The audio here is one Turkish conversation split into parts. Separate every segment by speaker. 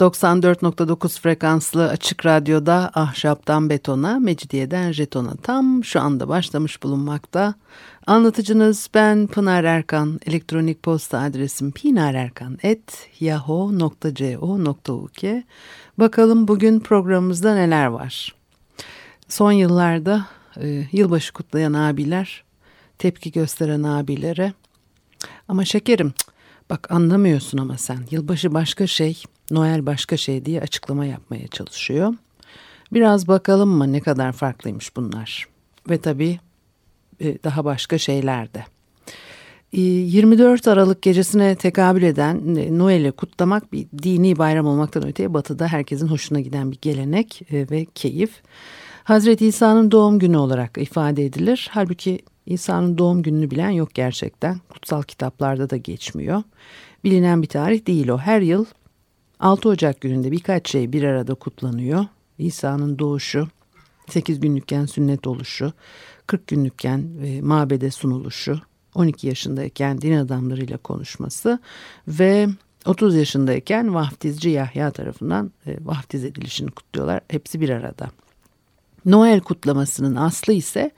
Speaker 1: 94.9 frekanslı açık radyoda ahşaptan betona, mecidiyeden jetona tam şu anda başlamış bulunmakta. Anlatıcınız ben Pınar Erkan. Elektronik posta adresim pinarerkan.yahoo.co.uk Bakalım bugün programımızda neler var. Son yıllarda e, yılbaşı kutlayan abiler, tepki gösteren abilere ama şekerim bak anlamıyorsun ama sen yılbaşı başka şey, Noel başka şey diye açıklama yapmaya çalışıyor. Biraz bakalım mı ne kadar farklıymış bunlar. Ve tabii e, daha başka şeyler de. 24 e, Aralık gecesine tekabül eden e, Noel'i kutlamak bir dini bayram olmaktan öteye batıda herkesin hoşuna giden bir gelenek ve keyif. Hazreti İsa'nın doğum günü olarak ifade edilir. Halbuki İsa'nın doğum gününü bilen yok gerçekten. Kutsal kitaplarda da geçmiyor. Bilinen bir tarih değil o. Her yıl 6 Ocak gününde birkaç şey bir arada kutlanıyor. İsa'nın doğuşu, 8 günlükken sünnet oluşu, 40 günlükken e, mabede sunuluşu, 12 yaşındayken din adamlarıyla konuşması ve 30 yaşındayken vaftizci Yahya tarafından e, vaftiz edilişini kutluyorlar. Hepsi bir arada. Noel kutlamasının aslı ise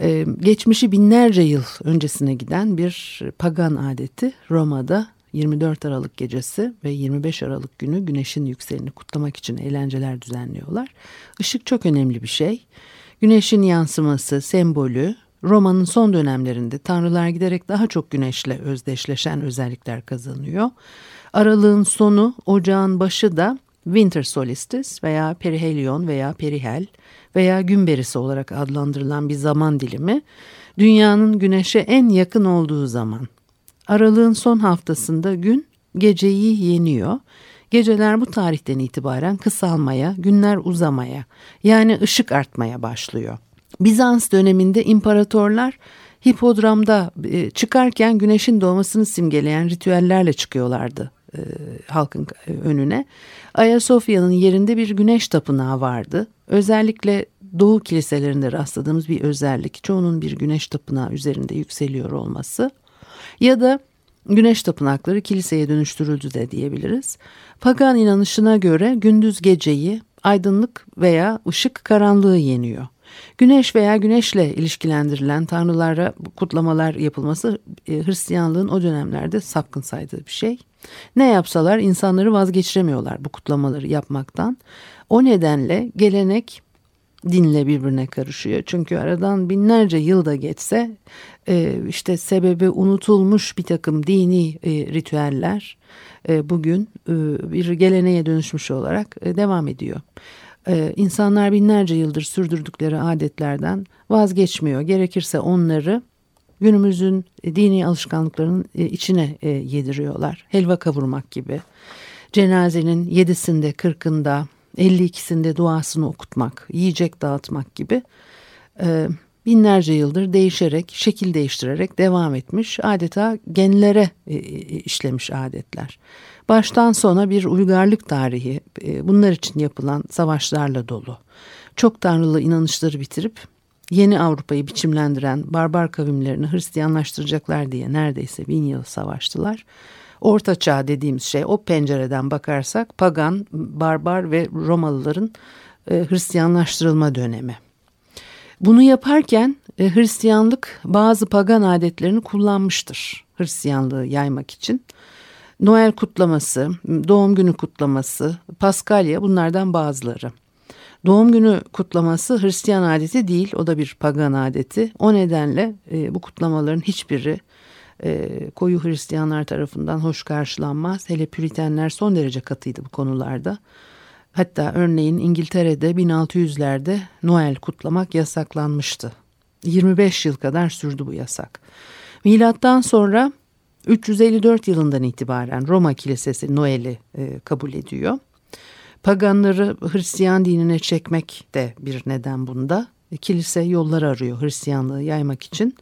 Speaker 1: e, geçmişi binlerce yıl öncesine giden bir pagan adeti Roma'da 24 Aralık gecesi ve 25 Aralık günü güneşin yükseleni kutlamak için eğlenceler düzenliyorlar. Işık çok önemli bir şey. Güneşin yansıması, sembolü Roma'nın son dönemlerinde tanrılar giderek daha çok güneşle özdeşleşen özellikler kazanıyor. Aralığın sonu, ocağın başı da Winter Solstice veya Perihelion veya Perihel veya gün berisi olarak adlandırılan bir zaman dilimi dünyanın güneşe en yakın olduğu zaman. Aralığın son haftasında gün geceyi yeniyor. Geceler bu tarihten itibaren kısalmaya, günler uzamaya yani ışık artmaya başlıyor. Bizans döneminde imparatorlar hipodramda e, çıkarken güneşin doğmasını simgeleyen ritüellerle çıkıyorlardı e, halkın önüne. Ayasofya'nın yerinde bir güneş tapınağı vardı. Özellikle Doğu kiliselerinde rastladığımız bir özellik. Çoğunun bir güneş tapınağı üzerinde yükseliyor olması. Ya da güneş tapınakları kiliseye dönüştürüldü de diyebiliriz. Pagan inanışına göre gündüz geceyi, aydınlık veya ışık karanlığı yeniyor. Güneş veya güneşle ilişkilendirilen tanrılara kutlamalar yapılması e, Hristiyanlığın o dönemlerde sapkın saydığı bir şey. Ne yapsalar insanları vazgeçiremiyorlar bu kutlamaları yapmaktan. O nedenle gelenek dinle birbirine karışıyor. Çünkü aradan binlerce yılda geçse e, işte sebebi unutulmuş bir takım dini e, ritüeller bugün bir geleneğe dönüşmüş olarak devam ediyor. İnsanlar binlerce yıldır sürdürdükleri adetlerden vazgeçmiyor. Gerekirse onları günümüzün dini alışkanlıklarının e, içine e, yediriyorlar. Helva kavurmak gibi. Cenazenin yedisinde, kırkında, elli ikisinde duasını okutmak, yiyecek dağıtmak gibi e, binlerce yıldır değişerek, şekil değiştirerek devam etmiş adeta genlere işlemiş adetler. Baştan sona bir uygarlık tarihi bunlar için yapılan savaşlarla dolu. Çok tanrılı inanışları bitirip yeni Avrupa'yı biçimlendiren barbar kavimlerini Hristiyanlaştıracaklar diye neredeyse bin yıl savaştılar. Orta Çağ dediğimiz şey o pencereden bakarsak pagan, barbar ve Romalıların e, Hristiyanlaştırılma dönemi. Bunu yaparken e, Hristiyanlık bazı pagan adetlerini kullanmıştır Hristiyanlığı yaymak için. Noel kutlaması, doğum günü kutlaması, Paskalya bunlardan bazıları. Doğum günü kutlaması Hristiyan adeti değil, o da bir pagan adeti. O nedenle e, bu kutlamaların hiçbiri e, koyu Hristiyanlar tarafından hoş karşılanmaz. Hele Püritenler son derece katıydı bu konularda. Hatta örneğin İngiltere'de 1600'lerde Noel kutlamak yasaklanmıştı. 25 yıl kadar sürdü bu yasak. Milattan sonra 354 yılından itibaren Roma Kilisesi Noel'i e, kabul ediyor. Paganları Hristiyan dinine çekmek de bir neden bunda. Kilise yollar arıyor Hristiyanlığı yaymak için.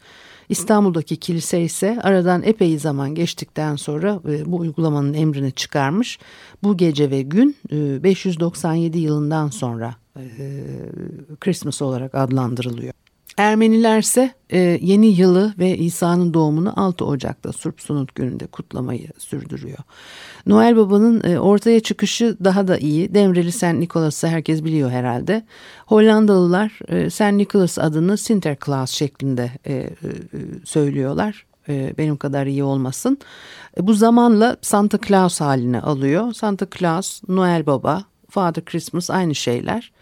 Speaker 1: İstanbul'daki kilise ise aradan epey zaman geçtikten sonra e, bu uygulamanın emrini çıkarmış. Bu gece ve gün e, 597 yılından sonra e, Christmas olarak adlandırılıyor. Ermeniler ise e, yeni yılı ve İsa'nın doğumunu 6 Ocak'ta Surp Sunut gününde kutlamayı sürdürüyor. Noel Baba'nın e, ortaya çıkışı daha da iyi. Demreli St. Nicholas'ı herkes biliyor herhalde. Hollandalılar e, St. Nicholas adını Sinterklaas şeklinde e, e, söylüyorlar. E, benim kadar iyi olmasın. E, bu zamanla Santa Claus haline alıyor. Santa Claus, Noel Baba, Father Christmas aynı şeyler.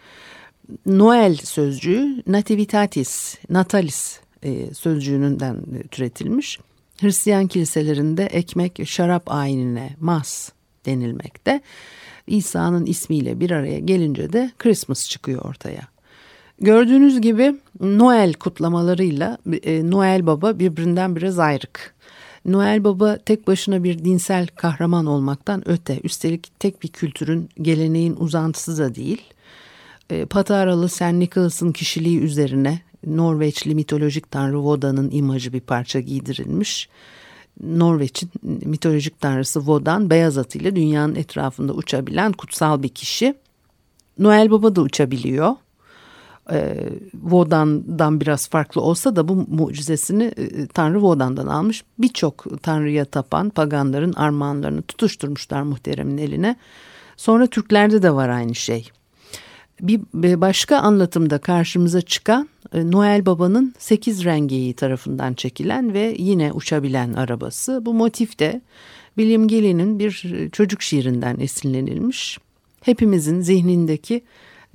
Speaker 1: Noel sözcüğü nativitatis, natalis e, sözcüğünden türetilmiş. Hristiyan kiliselerinde ekmek şarap ayinine mas denilmekte. İsa'nın ismiyle bir araya gelince de Christmas çıkıyor ortaya. Gördüğünüz gibi Noel kutlamalarıyla e, Noel Baba birbirinden biraz ayrık. Noel Baba tek başına bir dinsel kahraman olmaktan öte, üstelik tek bir kültürün, geleneğin uzantısı da değil. E, Pataralı St. Nicholas'ın kişiliği üzerine Norveçli mitolojik tanrı Voda'nın imajı bir parça giydirilmiş. Norveç'in mitolojik tanrısı Vodan beyaz atıyla dünyanın etrafında uçabilen kutsal bir kişi. Noel Baba da uçabiliyor. E, Vodan'dan biraz farklı olsa da bu mucizesini e, Tanrı Vodan'dan almış. Birçok Tanrı'ya tapan paganların armağanlarını tutuşturmuşlar muhteremin eline. Sonra Türklerde de var aynı şey. Bir başka anlatımda karşımıza çıkan e, Noel Baba'nın sekiz rengeyi tarafından çekilen ve yine uçabilen arabası. Bu motif de William Gilly'nin bir çocuk şiirinden esinlenilmiş. Hepimizin zihnindeki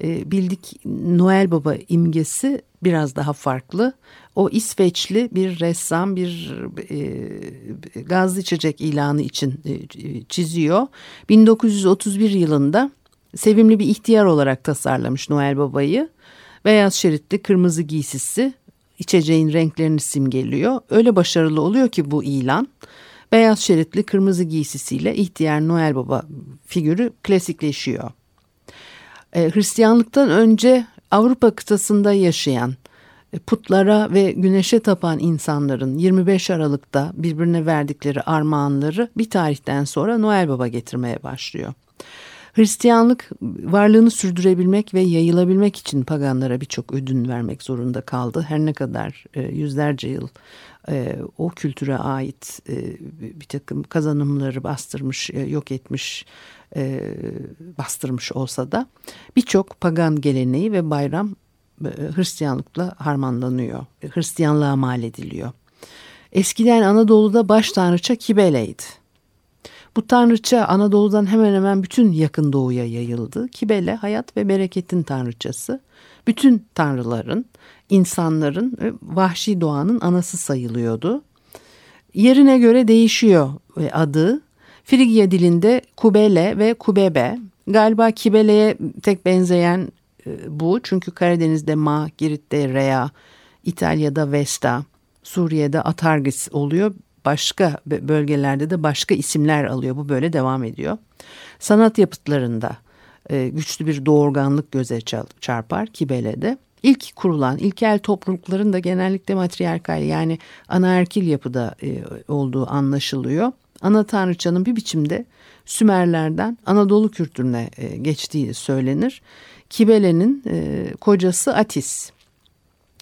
Speaker 1: e, bildik Noel Baba imgesi biraz daha farklı. O İsveçli bir ressam bir e, gazlı içecek ilanı için e, çiziyor. 1931 yılında sevimli bir ihtiyar olarak tasarlamış Noel Baba'yı. Beyaz şeritli kırmızı giysisi içeceğin renklerini simgeliyor. Öyle başarılı oluyor ki bu ilan. Beyaz şeritli kırmızı giysisiyle ihtiyar Noel Baba figürü klasikleşiyor. E, Hristiyanlıktan önce Avrupa kıtasında yaşayan e, putlara ve güneşe tapan insanların 25 Aralık'ta birbirine verdikleri armağanları bir tarihten sonra Noel Baba getirmeye başlıyor. Hristiyanlık varlığını sürdürebilmek ve yayılabilmek için paganlara birçok ödün vermek zorunda kaldı. Her ne kadar e, yüzlerce yıl e, o kültüre ait e, bir takım kazanımları bastırmış, yok etmiş, bastırmış olsa da birçok pagan geleneği ve bayram Hristiyanlıkla harmanlanıyor. Hristiyanlığa mal ediliyor. Eskiden Anadolu'da baş tanrıça Kibele'ydi. Bu tanrıça Anadolu'dan hemen hemen bütün yakın doğuya yayıldı. Kibele hayat ve bereketin tanrıçası. Bütün tanrıların, insanların, vahşi doğanın anası sayılıyordu. Yerine göre değişiyor adı. Frigya dilinde Kubele ve Kubebe. Galiba Kibele'ye tek benzeyen e, bu. Çünkü Karadeniz'de Ma, Girit'te Rea, İtalya'da Vesta, Suriye'de Atargis oluyor başka bölgelerde de başka isimler alıyor. Bu böyle devam ediyor. Sanat yapıtlarında e, güçlü bir doğurganlık göze çarpar Kibele'de. İlk kurulan ilkel toplulukların da genellikle matriarkal yani anaerkil yapıda e, olduğu anlaşılıyor. Ana tanrıçanın bir biçimde Sümerlerden Anadolu kültürüne e, geçtiği söylenir. Kibele'nin e, kocası Atis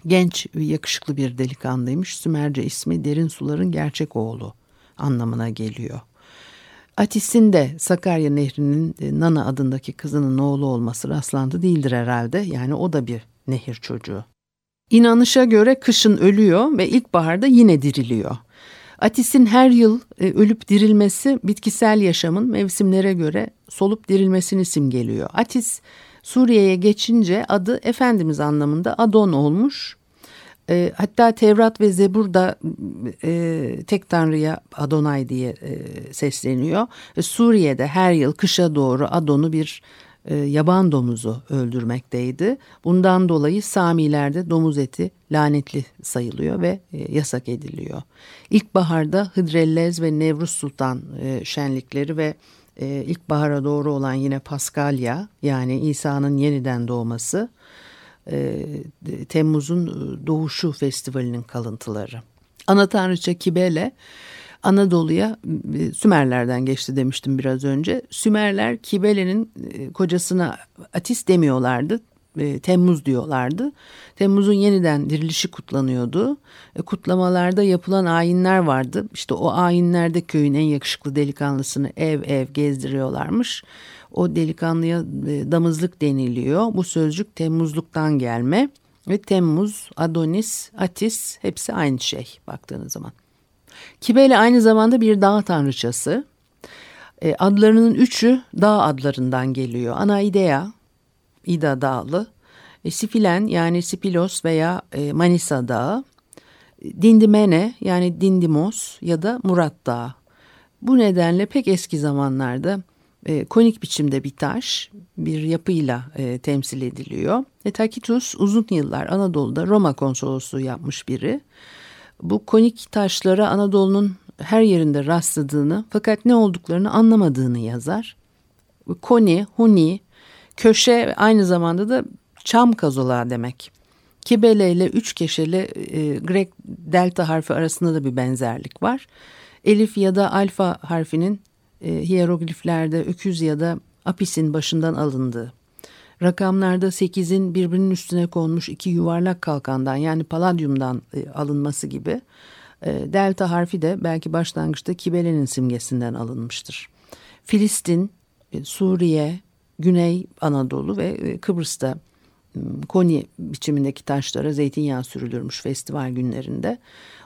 Speaker 1: Genç ve yakışıklı bir delikanlıymış. Sümerce ismi derin suların gerçek oğlu anlamına geliyor. Atis'in de Sakarya Nehri'nin e, Nana adındaki kızının oğlu olması rastlantı değildir herhalde. Yani o da bir nehir çocuğu. İnanışa göre kışın ölüyor ve ilkbaharda yine diriliyor. Atis'in her yıl e, ölüp dirilmesi bitkisel yaşamın mevsimlere göre solup dirilmesini simgeliyor. Atis Suriye'ye geçince adı Efendimiz anlamında Adon olmuş. E, hatta Tevrat ve Zebur da e, tek tanrıya Adonay diye e, sesleniyor. E, Suriye'de her yıl kışa doğru Adon'u bir e, yaban domuzu öldürmekteydi. Bundan dolayı Samilerde domuz eti lanetli sayılıyor ve e, yasak ediliyor. İlkbaharda Hıdrellez ve Nevruz Sultan e, şenlikleri ve e, ilkbahara doğru olan yine Paskalya yani İsa'nın yeniden doğması e, Temmuz'un doğuşu festivalinin kalıntıları. Ana tanrıça Kibele Anadolu'ya e, Sümerlerden geçti demiştim biraz önce. Sümerler Kibele'nin e, kocasına Atis demiyorlardı. E, Temmuz diyorlardı. Temmuz'un yeniden dirilişi kutlanıyordu. Kutlamalarda yapılan ayinler vardı. İşte o ayinlerde köyün en yakışıklı delikanlısını ev ev gezdiriyorlarmış. O delikanlıya damızlık deniliyor. Bu sözcük Temmuzluktan gelme. Ve Temmuz, Adonis, Atis hepsi aynı şey baktığınız zaman. Kibele aynı zamanda bir dağ tanrıçası. E, adlarının üçü dağ adlarından geliyor. Anaidea, İda Dağlı. E, Sifilen yani Sipilos veya e, Manisa Dağı. Dindimene yani Dindimos ya da Murat Dağı. Bu nedenle pek eski zamanlarda e, konik biçimde bir taş bir yapıyla e, temsil ediliyor. E, Tacitus uzun yıllar Anadolu'da Roma konsolosluğu yapmış biri bu konik taşlara Anadolu'nun her yerinde rastladığını fakat ne olduklarını anlamadığını yazar. Koni, huni, köşe aynı zamanda da çam kazolağı demek. Kibele ile üç keşeli e, Grek delta harfi arasında da bir benzerlik var. Elif ya da alfa harfinin e, hierogliflerde öküz ya da apisin başından alındığı. Rakamlarda 8'in birbirinin üstüne konmuş iki yuvarlak kalkandan yani paladyumdan e, alınması gibi. E, delta harfi de belki başlangıçta Kibele'nin simgesinden alınmıştır. Filistin, e, Suriye, Güney Anadolu ve e, Kıbrıs'ta koni biçimindeki taşlara zeytinyağı sürülürmüş festival günlerinde.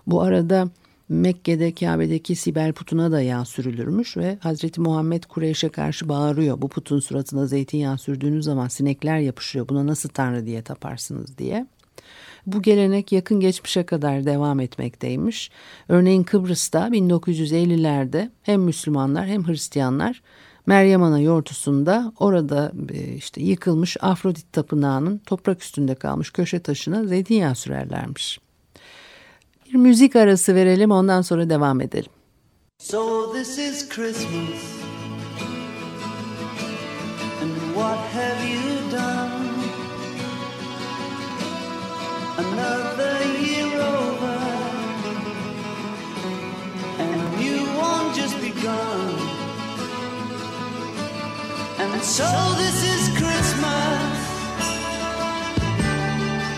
Speaker 1: Bu arada Mekke'de Kabe'deki Sibel putuna da yağ sürülürmüş ve Hazreti Muhammed Kureyş'e karşı bağırıyor. Bu putun suratına zeytinyağı sürdüğünüz zaman sinekler yapışıyor. Buna nasıl tanrı diye taparsınız diye. Bu gelenek yakın geçmişe kadar devam etmekteymiş. Örneğin Kıbrıs'ta 1950'lerde hem Müslümanlar hem Hristiyanlar Meryem Ana yortusunda orada e, işte yıkılmış Afrodit tapınağının toprak üstünde kalmış köşe taşına zeytinyağı sürerlermiş. Bir müzik arası verelim ondan sonra devam edelim. So this is Christmas And what have so this is Christmas.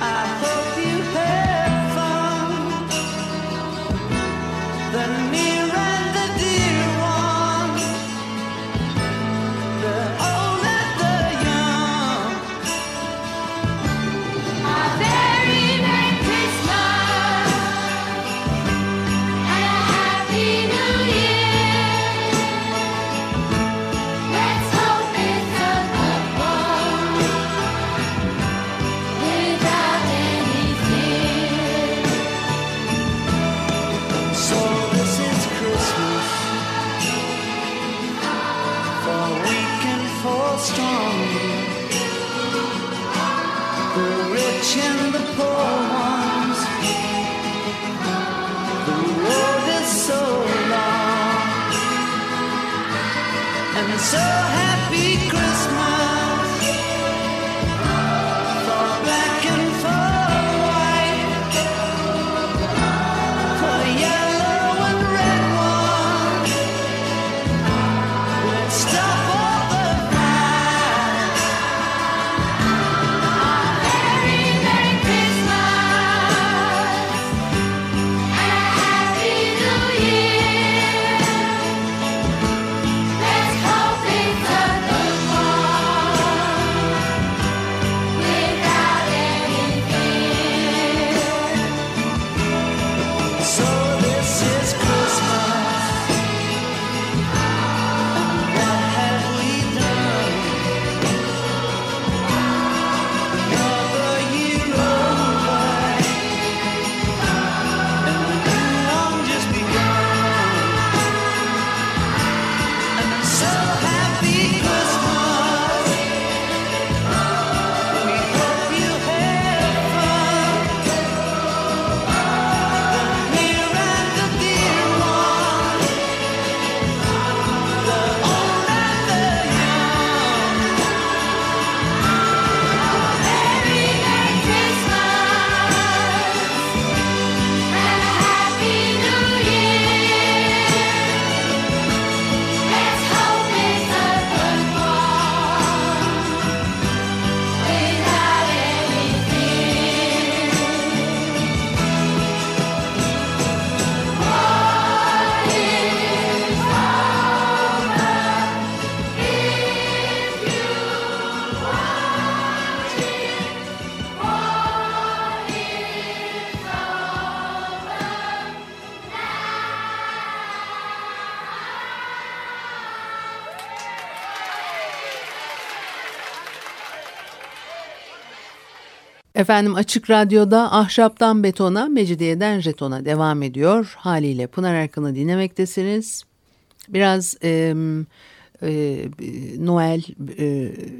Speaker 1: I hope you so Efendim Açık Radyo'da Ahşaptan Betona, Mecidiyeden Jeton'a devam ediyor. Haliyle Pınar Erkan'ı dinlemektesiniz. Biraz e, e, Noel e,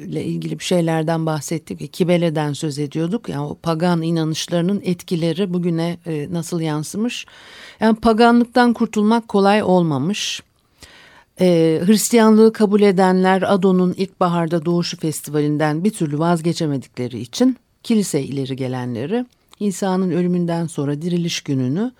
Speaker 1: ile ilgili bir şeylerden bahsettik. Kibele'den söz ediyorduk. Yani o pagan inanışlarının etkileri bugüne e, nasıl yansımış? Yani paganlıktan kurtulmak kolay olmamış. E, Hristiyanlığı kabul edenler Adon'un ilkbaharda doğuşu festivalinden bir türlü vazgeçemedikleri için kilise ileri gelenleri İsa'nın ölümünden sonra diriliş gününü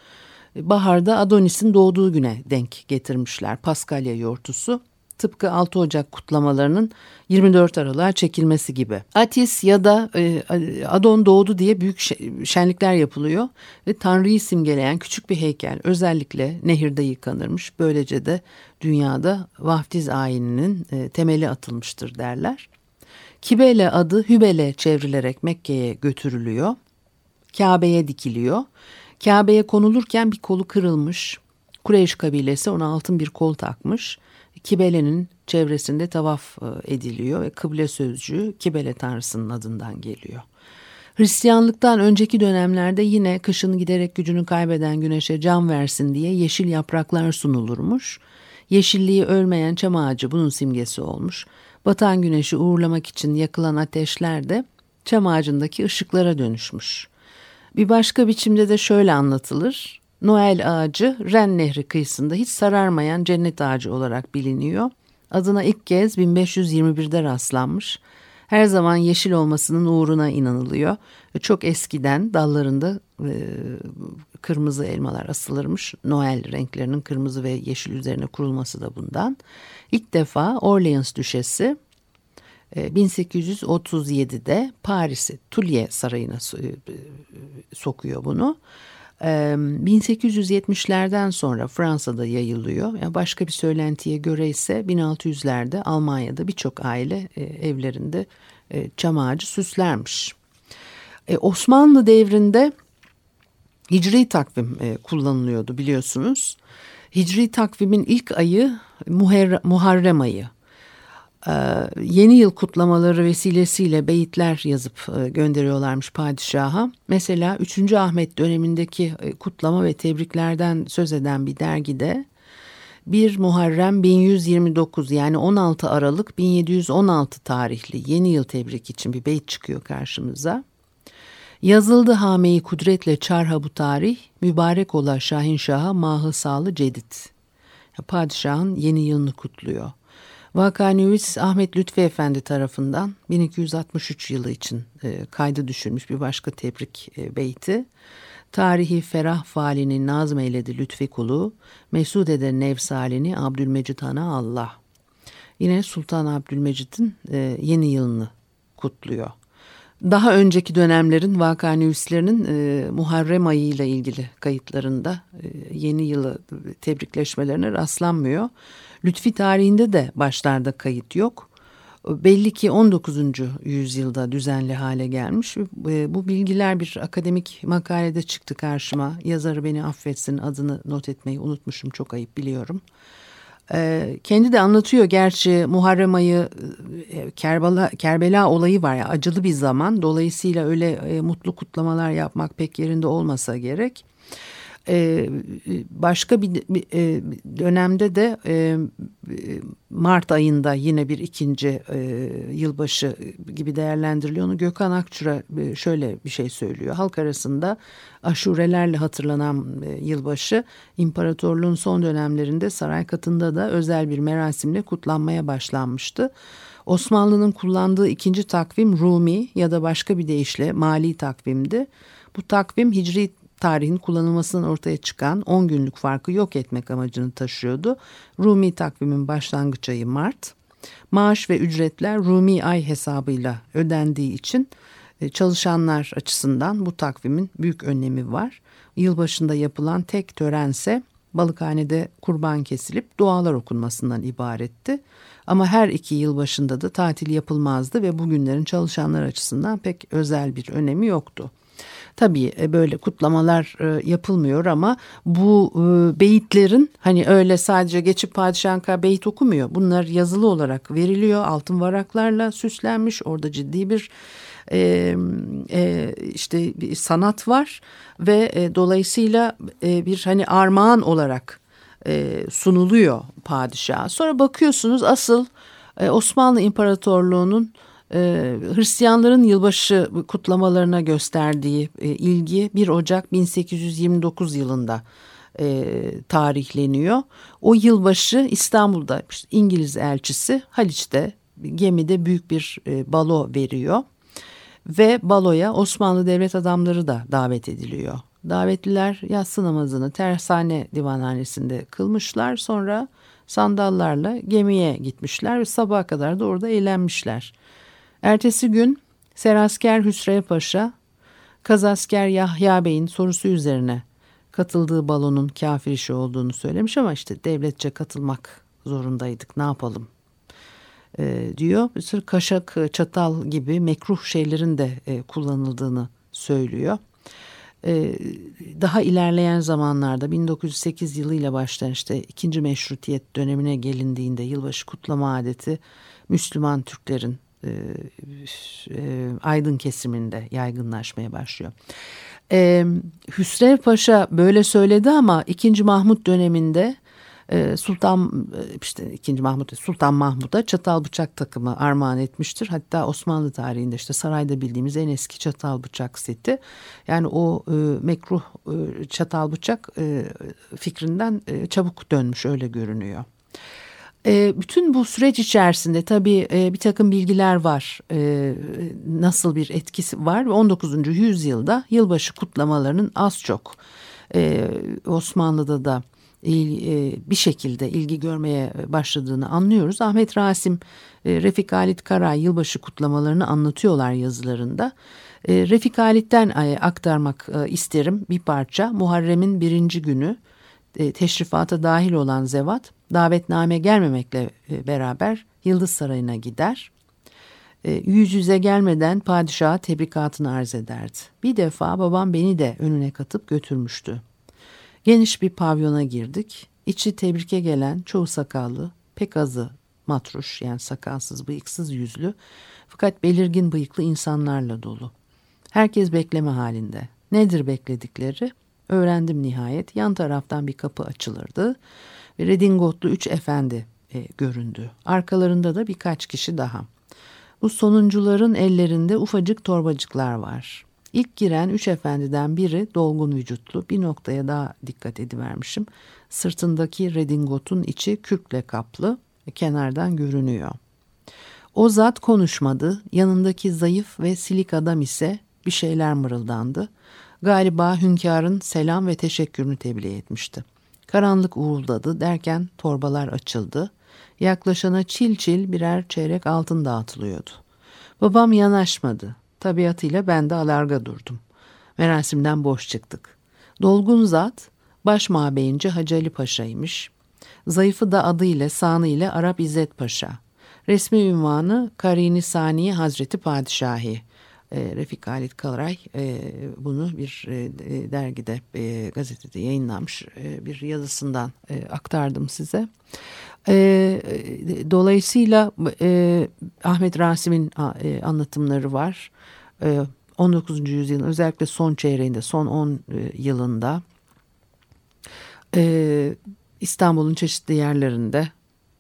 Speaker 1: baharda Adonis'in doğduğu güne denk getirmişler. Paskalya yortusu tıpkı 6 Ocak kutlamalarının 24 Aralık'a çekilmesi gibi. Atis ya da e, Adon doğdu diye büyük şenlikler yapılıyor ve Tanrı'yı simgeleyen küçük bir heykel özellikle nehirde yıkanırmış. Böylece de dünyada vaftiz ayininin e, temeli atılmıştır derler. Kibele adı Hübel'e çevrilerek Mekke'ye götürülüyor. Kabe'ye dikiliyor. Kabe'ye konulurken bir kolu kırılmış. Kureyş kabilesi ona altın bir kol takmış. Kibele'nin çevresinde tavaf e, ediliyor ve kıble sözcüğü Kibele tanrısının adından geliyor. Hristiyanlıktan önceki dönemlerde yine kışın giderek gücünü kaybeden güneşe can versin diye yeşil yapraklar sunulurmuş. Yeşilliği ölmeyen çam ağacı bunun simgesi olmuş. Batan güneşi uğurlamak için yakılan ateşler de çam ağacındaki ışıklara dönüşmüş. Bir başka biçimde de şöyle anlatılır. Noel ağacı Ren Nehri kıyısında hiç sararmayan cennet ağacı olarak biliniyor. Adına ilk kez 1521'de rastlanmış. Her zaman yeşil olmasının uğruna inanılıyor. Çok eskiden dallarında e, kırmızı elmalar asılırmış. Noel renklerinin kırmızı ve yeşil üzerine kurulması da bundan. İlk defa Orleans Düşesi 1837'de Paris'i Tulye Sarayı'na sokuyor bunu. 1870'lerden sonra Fransa'da yayılıyor. Yani başka bir söylentiye göre ise 1600'lerde Almanya'da birçok aile e, evlerinde e, çam ağacı süslermiş. E, Osmanlı devrinde hicri takvim kullanılıyordu biliyorsunuz. Hicri takvimin ilk ayı Muharrem ayı. Ee, yeni yıl kutlamaları vesilesiyle beyitler yazıp e, gönderiyorlarmış padişaha. Mesela 3. Ahmet dönemindeki e, kutlama ve tebriklerden söz eden bir dergide 1 Muharrem 1129 yani 16 Aralık 1716 tarihli yeni yıl tebrik için bir beyit çıkıyor karşımıza. Yazıldı hameyi kudretle çarha bu tarih, mübarek ola Şahin Şah'a mahı sağlı cedid. Padişahın yeni yılını kutluyor. Vakanüvis Ahmet Lütfi Efendi tarafından 1263 yılı için e, kaydı düşürmüş bir başka tebrik e, beyti. Tarihi ferah falini nazm eyledi Lütfi kulu, mesud eder nevsalini Abdülmecid Han'a Allah. Yine Sultan Abdülmecid'in e, yeni yılını kutluyor. Daha önceki dönemlerin vakanüvislerinin e, Muharrem ayı ile ilgili kayıtlarında e, yeni yılı tebrikleşmelerine rastlanmıyor. Lütfi tarihinde de başlarda kayıt yok. Belli ki 19. yüzyılda düzenli hale gelmiş. E, bu bilgiler bir akademik makalede çıktı karşıma. Yazarı beni affetsin adını not etmeyi unutmuşum çok ayıp biliyorum. E, kendi de anlatıyor gerçi Muharrem ayı e, Kerbela, Kerbela olayı var ya acılı bir zaman. Dolayısıyla öyle mutlu kutlamalar yapmak pek yerinde olmasa gerek. Ee, başka bir e, dönemde de e, Mart ayında yine bir ikinci e, yılbaşı gibi değerlendiriliyor. Onu Gökhan Akçura şöyle bir şey söylüyor. Halk arasında aşurelerle hatırlanan yılbaşı imparatorluğun son dönemlerinde saray katında da özel bir merasimle kutlanmaya başlanmıştı. Osmanlı'nın kullandığı ikinci takvim Rumi ya da başka bir deyişle mali takvimdi. Bu takvim Hicri tarihin kullanılmasından ortaya çıkan 10 günlük farkı yok etmek amacını taşıyordu. Rumi takvimin başlangıç ayı Mart. Maaş ve ücretler Rumi ay hesabıyla ödendiği için e, çalışanlar açısından bu takvimin büyük önemi var. Yılbaşında yapılan tek törense balıkhanede kurban kesilip dualar okunmasından ibaretti. Ama her iki yıl başında da tatil yapılmazdı ve bugünlerin çalışanlar açısından pek özel bir önemi yoktu. Tabii e, böyle kutlamalar e, yapılmıyor ama bu e, beyitlerin hani öyle sadece geçip padişahın beyit okumuyor. Bunlar yazılı olarak veriliyor. Altın varaklarla süslenmiş. Orada ciddi bir işte bir sanat var ve dolayısıyla bir hani armağan olarak sunuluyor padişaha. Sonra bakıyorsunuz asıl Osmanlı İmparatorluğu'nun e, Hristiyanların yılbaşı kutlamalarına gösterdiği e, ilgi 1 Ocak 1829 yılında e, tarihleniyor. O yılbaşı İstanbul'da İngiliz elçisi Haliç'te gemide büyük bir e, balo veriyor ve baloya Osmanlı devlet adamları da davet ediliyor. Davetliler yatsı namazını tersane divanhanesinde kılmışlar sonra sandallarla gemiye gitmişler ve sabaha kadar da orada eğlenmişler. Ertesi gün Serasker Hüsrev Paşa, Kazasker Yahya Bey'in sorusu üzerine katıldığı balonun kafir işi olduğunu söylemiş ama işte devletçe katılmak zorundaydık ne yapalım e, diyor. Bir sürü kaşak, çatal gibi mekruh şeylerin de e, kullanıldığını söylüyor. E, daha ilerleyen zamanlarda 1908 yılıyla başlayan işte ikinci meşrutiyet dönemine gelindiğinde yılbaşı kutlama adeti Müslüman Türklerin e, e, aydın kesiminde yaygınlaşmaya başlıyor. E, Hüsrev Paşa böyle söyledi ama 2. Mahmut döneminde e, Sultan işte 2. Mahmut Sultan Mahmut'a çatal bıçak takımı armağan etmiştir. Hatta Osmanlı tarihinde işte sarayda bildiğimiz en eski çatal bıçak seti. Yani o mekruh çatal bıçak fikrinden çabuk dönmüş öyle görünüyor. E, bütün bu süreç içerisinde tabii e, bir takım bilgiler var. E, nasıl bir etkisi var ve 19. yüzyılda yılbaşı kutlamalarının az çok e, Osmanlı'da da e, bir şekilde ilgi görmeye başladığını anlıyoruz. Ahmet Rasim, Refik Halit Karay yılbaşı kutlamalarını anlatıyorlar yazılarında. Refik Halit'ten aktarmak isterim bir parça. Muharrem'in birinci günü teşrifata dahil olan Zevat davetname gelmemekle beraber Yıldız Sarayı'na gider. Yüz yüze gelmeden padişaha tebrikatını arz ederdi. Bir defa babam beni de önüne katıp götürmüştü. Geniş bir pavyona girdik. İçi tebrike gelen çoğu sakallı, pek azı matruş yani sakalsız, bıyıksız yüzlü fakat belirgin bıyıklı insanlarla dolu. Herkes bekleme halinde. Nedir bekledikleri? Öğrendim nihayet. Yan taraftan bir kapı açılırdı ve redingotlu üç efendi e, göründü. Arkalarında da birkaç kişi daha. Bu sonuncuların ellerinde ufacık torbacıklar var. İlk giren üç efendiden biri dolgun vücutlu bir noktaya daha dikkat edivermişim. Sırtındaki redingotun içi kürkle kaplı kenardan görünüyor. O zat konuşmadı. Yanındaki zayıf ve silik adam ise bir şeyler mırıldandı. Galiba hünkârın selam ve teşekkürünü tebliğ etmişti. Karanlık uğuldadı derken torbalar açıldı. Yaklaşana çil çil birer çeyrek altın dağıtılıyordu. Babam yanaşmadı. Tabiatıyla ben de alarga durdum. Merasimden boş çıktık. Dolgun zat baş mabeyince Hacı Ali Paşa'ymış. Zayıfı da adıyla sanı ile Arap İzzet Paşa. Resmi ünvanı Karini Saniye Hazreti Padişahi. E, Refik Halit Kalaray e, bunu bir e, dergide, gazetede yayınlanmış bir yazısından aktardım size. Dolayısıyla Ahmet Rasim'in anlatımları var. 19. Ee, yüzyılın özellikle son çeyreğinde, son 10 e, yılında İstanbul'un çeşitli yerlerinde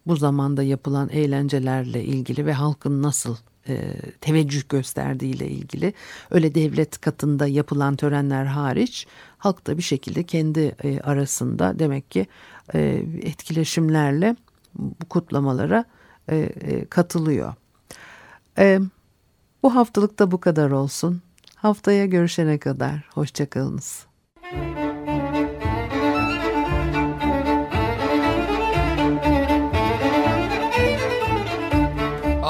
Speaker 1: bu zamanda yapılan eğlencelerle ilgili ve halkın nasıl e, teveccüh gösterdiğiyle ilgili öyle devlet katında yapılan törenler hariç halk da bir şekilde kendi e, arasında demek ki e, etkileşimlerle bu kutlamalara e, e, katılıyor. E, bu haftalık da bu kadar olsun. Haftaya görüşene kadar hoşçakalınız.